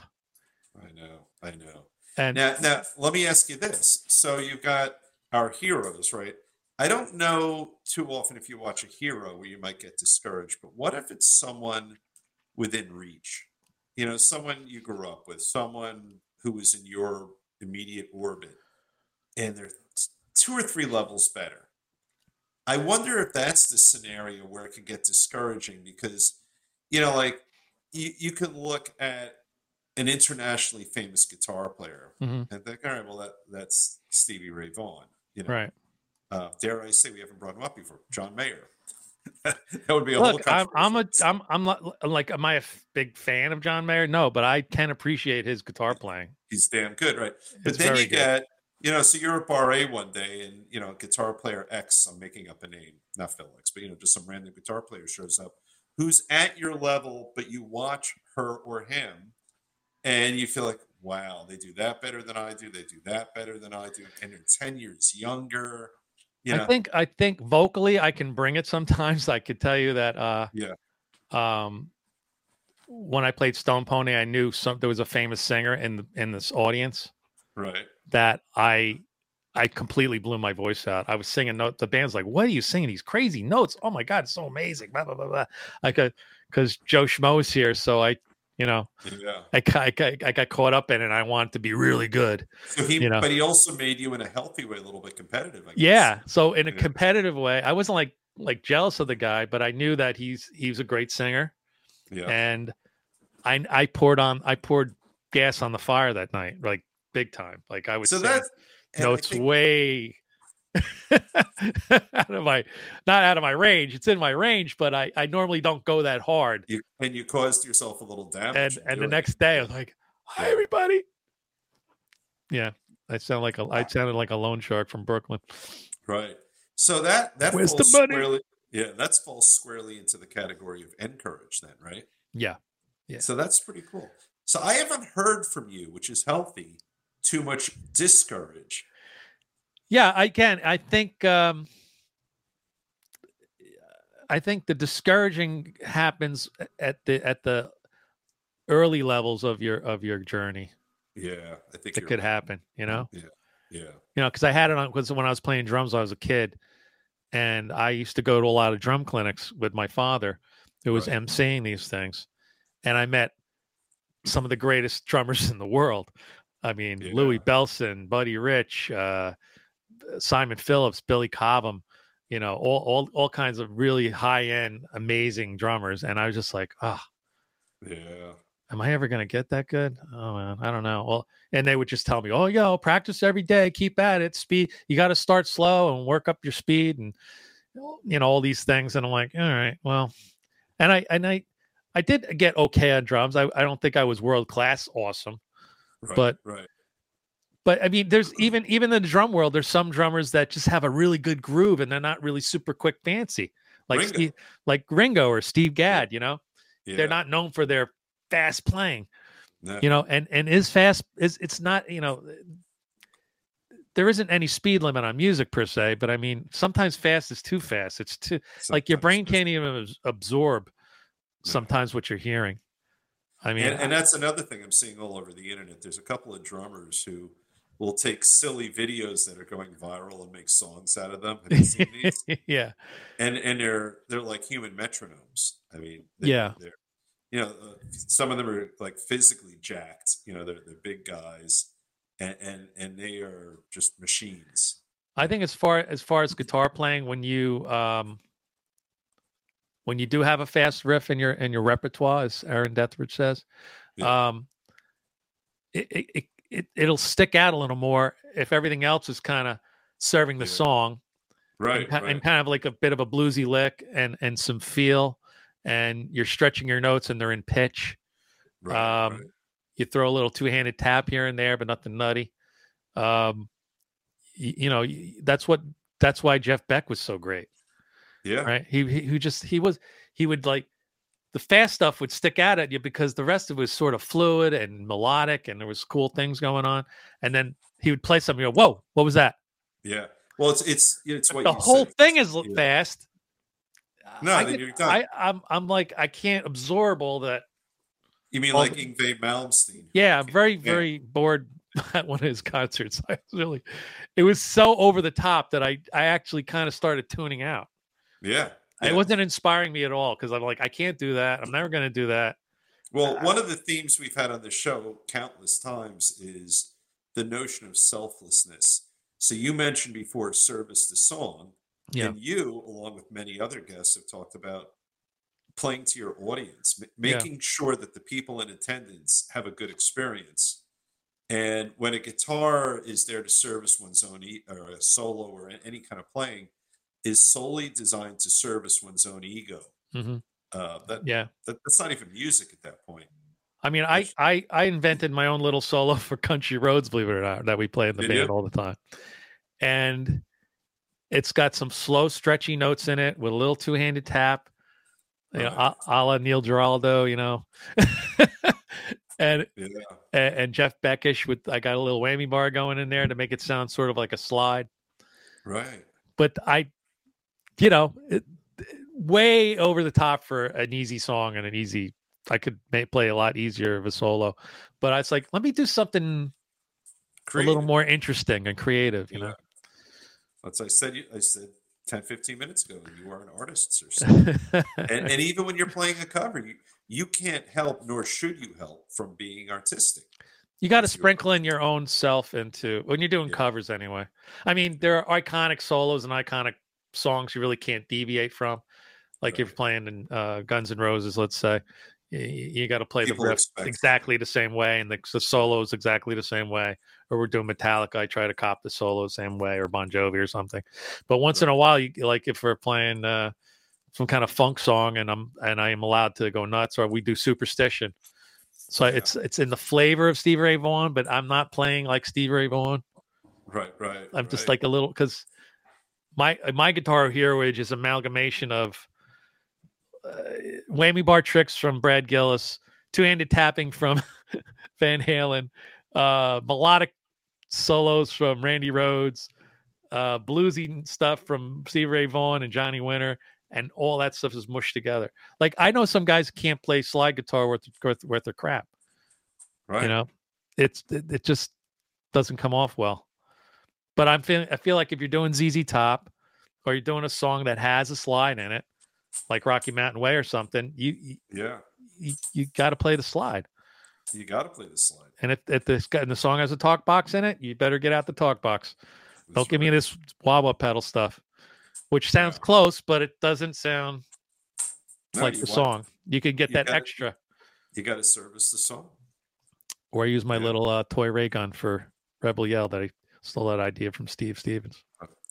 I know, I know. and Now, now, let me ask you this. So you've got our heroes, right? I don't know too often if you watch a hero where you might get discouraged, but what if it's someone within reach? You know, someone you grew up with, someone who was in your immediate orbit, and they're two or three levels better. I wonder if that's the scenario where it can get discouraging because, you know, like you, you could look at an internationally famous guitar player Mhm. and think, all right, well, that that's Stevie Ray Vaughan. You know, right. uh, dare I say we haven't brought him up before? John Mayer. that would be a whole. Look, I'm I'm a. I'm I'm not like am I a big fan of John Mayer? No, but I can appreciate his guitar playing. He's damn good, right? But It's then very you good. get, you know, so you're at Bar A one day, and you know, guitar player X. I'm making up a name, not Phil X, but you know, just some random guitar player shows up who's at your level, but you watch her or him, and you feel like, wow, they do that better than I do. They do that better than I do, and they're ten years younger. You know, I think I think vocally I can bring it sometimes. I could tell you that uh Yeah. um when I played Stone Pony, I knew some there was a famous singer in the in this audience right? that I I completely blew my voice out. I was singing note the band's like, What are you singing? These crazy notes. Oh my god, it's so amazing. Blah blah blah blah. I could because Joe Schmo is here, so I you know Yeah. I, I, I got caught up in it and I wanted to be really good. So he, You know. but he also made you in a healthy way a little bit competitive. I guess. Yeah. So in a Yeah. competitive way, I wasn't like like jealous of the guy, but I knew that he's he's a great singer, Yeah. and I I poured on I poured gas on the fire that night, like big time. Like I was So sing that's and I notes think- way out of my not out of my range. It's in my range, but I I normally don't go that hard. you, and you caused yourself a little damage. And and the it. next day I was like, hi Yeah. everybody. Yeah, I sound like a I ah. sounded like a loan shark from Brooklyn. right? So that that Where's falls squarely, yeah, that's falls squarely into the category of encourage, then, right? Yeah. Yeah. So that's pretty cool. So I haven't heard from you, which is healthy. Too much discourage. Yeah, I can. I think um I think the discouraging happens at the at the early levels of your of your journey. Yeah, I think It could right. happen, you know. Yeah, yeah, You know, because I had it on because when I was playing drums, when I was a kid, and I used to go to a lot of drum clinics with my father, who was Right. emceeing these things, and I met some of the greatest drummers in the world. I mean, Louie Yeah. Bellson, Buddy Rich, uh, Simon Phillips, Billy Cobham, you know, all all all kinds of really high end, amazing drummers, and I was just like, ah, yeah. am I ever going to get that good? Oh man, I don't know. Well, and they would just tell me, "Oh, yo, practice every day, keep at it, speed. You got to start slow and work up your speed, and you know all these things." And I'm like, all right, well, and I and I I did get okay on drums. I I don't think I was world class awesome, Right, But- right. but I mean, there's uh, even uh, even in the drum world, there's some drummers that just have a really good groove and they're not really super quick fancy, like Ringo. Steve, like Ringo or Steve Gadd. You know, Yeah. they're not known for their fast playing. No. you know and and is fast is it's not you know there isn't any speed limit on music per se but i mean sometimes fast is too fast it's too like your brain can't even abs- absorb sometimes what you're hearing i mean and, and that's another thing I'm seeing all over the internet. There's a couple of drummers who will take silly videos that are going viral and make songs out of them. Have you seen these? yeah and and they're they're like human metronomes. I mean, they, Yeah. they're you know uh, some of them are like physically jacked. You know, they're they're big guys, and and and they are just machines. i think as far as far as guitar playing when you um when you do have a fast riff in your in your repertoire as aaron Dethridge says Yeah. um, it, it, it, it it'll stick out a little more if everything else is kind of serving the Yeah. song Right. and, right. and kind of like a bit of a bluesy lick and and some feel, and you're stretching your notes and they're in pitch. right, um, right. You throw a little two handed tap here and there, but nothing nutty. Um, y- you know that's what that's why Jeff Beck was so great. Yeah. right? He he who just he was he would like the fast stuff would stick out at you because the rest of it was sort of fluid and melodic and there was cool things going on. And then he would play something. You go, whoa, what was that? Yeah. Well, it's it's it's what the whole said. thing is Yeah. fast. No, I then you're done. I, I'm I'm like I can't absorb all that. You mean like the- Yngwie Malmsteen? Yeah, I'm very Yeah. very bored at one of his concerts. I was really, it was so over the top that I I actually kind of started tuning out. Yeah. It wasn't inspiring me at all because I'm like I can't do that. I'm never going to do that. Well, one of the themes we've had on the show countless times is the notion of selflessness. So you mentioned before service to song, Yeah. and you, along with many other guests, have talked about playing to your audience, Yeah. making sure that the people in attendance have a good experience. And when a guitar is there to service one's own, e- or a solo or any kind of playing, is solely designed to service one's own ego. Mhm. Uh, that, Yeah. that that's not even music at that point. I mean, I, I I invented my own little solo for Country Roads, believe it or not, that we play in the Did band you? all the time. And it's got some slow, stretchy notes in it with a little two-handed tap, you know, a, a la Neil Giraldo, you know. and, Yeah. and and Jeff Beckish with I got a little whammy bar going in there to make it sound sort of like a slide. Right. But I, you know, it, way over the top for an easy song and an easy. I could may play a lot easier of a solo, but I was like, let me do something a little more interesting and creative, you Yeah. That's I said. You, I said 10, 15 minutes ago. You are an artist or something. and, and even when you're playing a cover, you, you can't help, nor should you help, from being artistic. you got to sprinkle in your own self into when you're doing Yeah. covers anyway. I mean, there are iconic solos and iconic songs you really can't deviate from. Like if you're playing in uh, Guns N' Roses, let's say, you, you got to play People the riff exactly the same way, and the, the solos exactly the same way. Or we're doing Metallica, I try to cop the solo the same way, or Bon Jovi or something. But once in a while, you like if we're playing uh, some kind of funk song, and I'm and I am allowed to go nuts, or we do Superstition. So Yeah. it's it's in the flavor of Steve Ray Vaughan, but I'm not playing like Steve Ray Vaughan. Right, right. I'm just like a little because my my guitar hero is amalgamation of uh, whammy bar tricks from Brad Gillis, two handed tapping from Van Halen, uh, melodic solos from Randy Rhoads, uh, bluesy stuff from Steve Ray Vaughan and Johnny Winter, and all that stuff is mushed together. Like I know some guys can't play slide guitar worth worth, worth their crap. right. You know, it's it, it just doesn't come off well. But I'm feeling I feel like if you're doing ZZ Top or you're doing a song that has a slide in it, like Rocky Mountain Way or something, you you, yeah, you, you got to play the slide. you got to play the slide. And if, if this and the song has a talk box in it, you better get out the talk box. Don't That's give me this wah wah pedal stuff, which sounds Yeah. close, but it doesn't sound No, like the want- song. You could get you that gotta- extra. You got to service the song. Or I use my Yeah. little uh, toy ray gun for Rebel Yell that I stole that idea from Steve Stevens.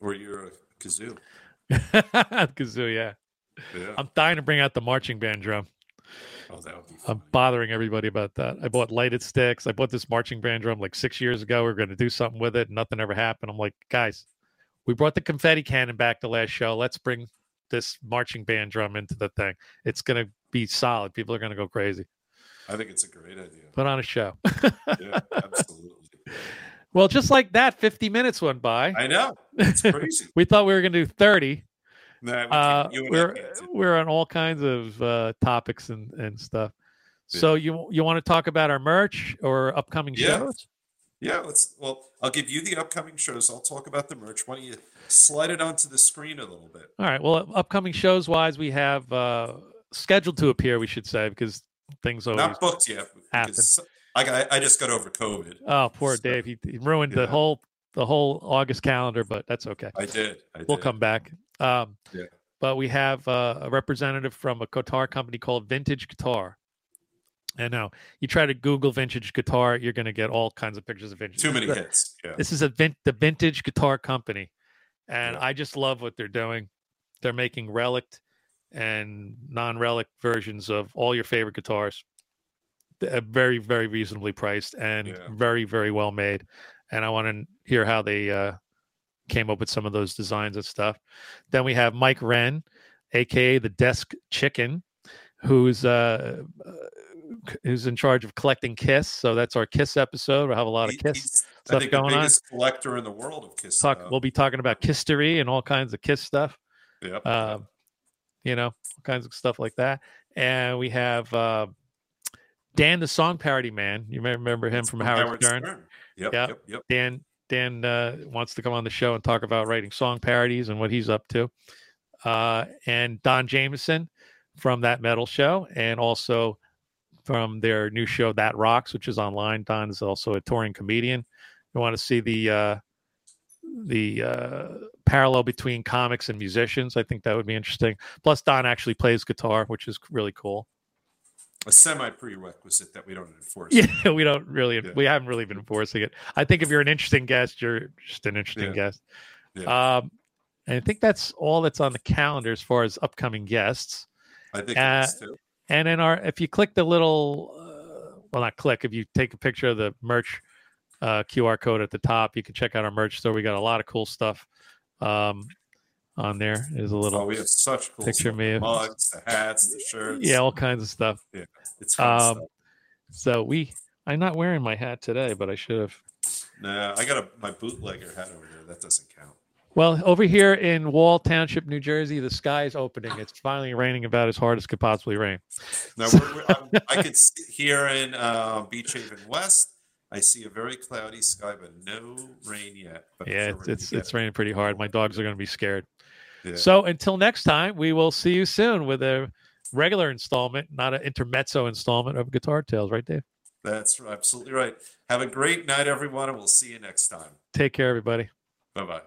Or you're a kazoo. Kazoo, yeah. Yeah. I'm dying to bring out the marching band drum. oh, that would be I'm bothering everybody about that. I bought lighted sticks. I bought this marching band drum like six years ago. We are going to do something with it. Nothing ever happened. I'm like, guys, we brought the confetti cannon back the last show. Let's bring this marching band drum into the thing. It's going to be solid. People are going to go crazy. I think it's a great idea. Put on a show. Yeah, absolutely. Well, just like that, 50 minutes went by. I know. It's crazy. we thought we were going to do 30. Nah, we uh, you and I we're we're on all kinds of uh, topics and and stuff. Yeah. So you you want to talk about our merch or upcoming Yeah. shows? Yeah, let's. Well, I'll give you the upcoming shows. I'll talk about the merch. Why don't you slide it onto the screen a little bit? All right. Well, upcoming shows wise, we have uh, scheduled to appear. We should say because things always. Not booked yet. happen. I got. I just got over COVID. Oh, poor So, Dave. He, he ruined the whole the whole August calendar, but that's okay. I did. I We'll did. come back. Um, Yeah. But we have uh, a representative from a guitar company called Vintage Guitar, I know. You try to Google vintage guitar, you're going to get all kinds of pictures of vintage. Too many This is a- hits. Yeah. This is a vin- the vintage guitar company, and Yeah. I just love what they're doing. They're making relic and non-relic versions of all your favorite guitars. They're very, very reasonably priced and Yeah. very, very well made. And I want to hear how they uh, came up with some of those designs and stuff. Then we have Mike Wren, aka the Desk Chicken, who's uh, uh, who's in charge of collecting Kiss. So that's our Kiss episode. We'll have a lot of Kiss he's, I stuff think, going the on. biggest collector in the world of Kiss. Talk. uh, We'll be talking about Kisstory and all kinds of Kiss stuff. yep, Um, you know, all kinds of stuff like that. And we have uh, Dan, the song parody man. You may remember him from Howard, Stern. Yep, Yeah. yep, yep. Dan Dan uh, wants to come on the show and talk about writing song parodies and what he's up to. Uh, and Don Jamieson from that metal show, and also from their new show That Rocks, which is online. Don is also a touring comedian. You want to see the uh, the uh, parallel between comics and musicians? I think that would be interesting. Plus, Don actually plays guitar, which is really cool. A semi prerequisite that we don't enforce. Yeah, we don't really, Yeah. we haven't really been enforcing it. I think if you're an interesting guest, you're just an interesting Yeah. guest. Yeah. Um, and I think that's all that's on the calendar as far as upcoming guests. I think uh, it is too. And in our, if you click the little, uh, well, not click, if you take a picture of the merch uh, QR code at the top, you can check out our merch store. We got a lot of cool stuff um, on there. There's a little Oh, we have such cool picture stuff. of me. The mugs, the hats, the shirts. yeah, all kinds of stuff. Yeah, it's fun Um, stuff. so we, I'm not wearing my hat today, but I should have. Nah, I got a, my bootlegger hat over there. That doesn't count. Well, over here in Wall Township, New Jersey, the sky is opening. It's finally raining about as hard as could possibly rain. Now, we're, we're, I could see here in uh, Beach Haven West. I see a very cloudy sky, but no rain yet. But Yeah, it's it's, it's raining pretty hard. My dogs are going to be scared. Yeah. So until next time, we will see you soon with a regular installment, not an intermezzo installment of Guitar Tales, right, Dave? That's absolutely right. Have a great night, everyone, and we'll see you next time. Take care, everybody. Bye bye.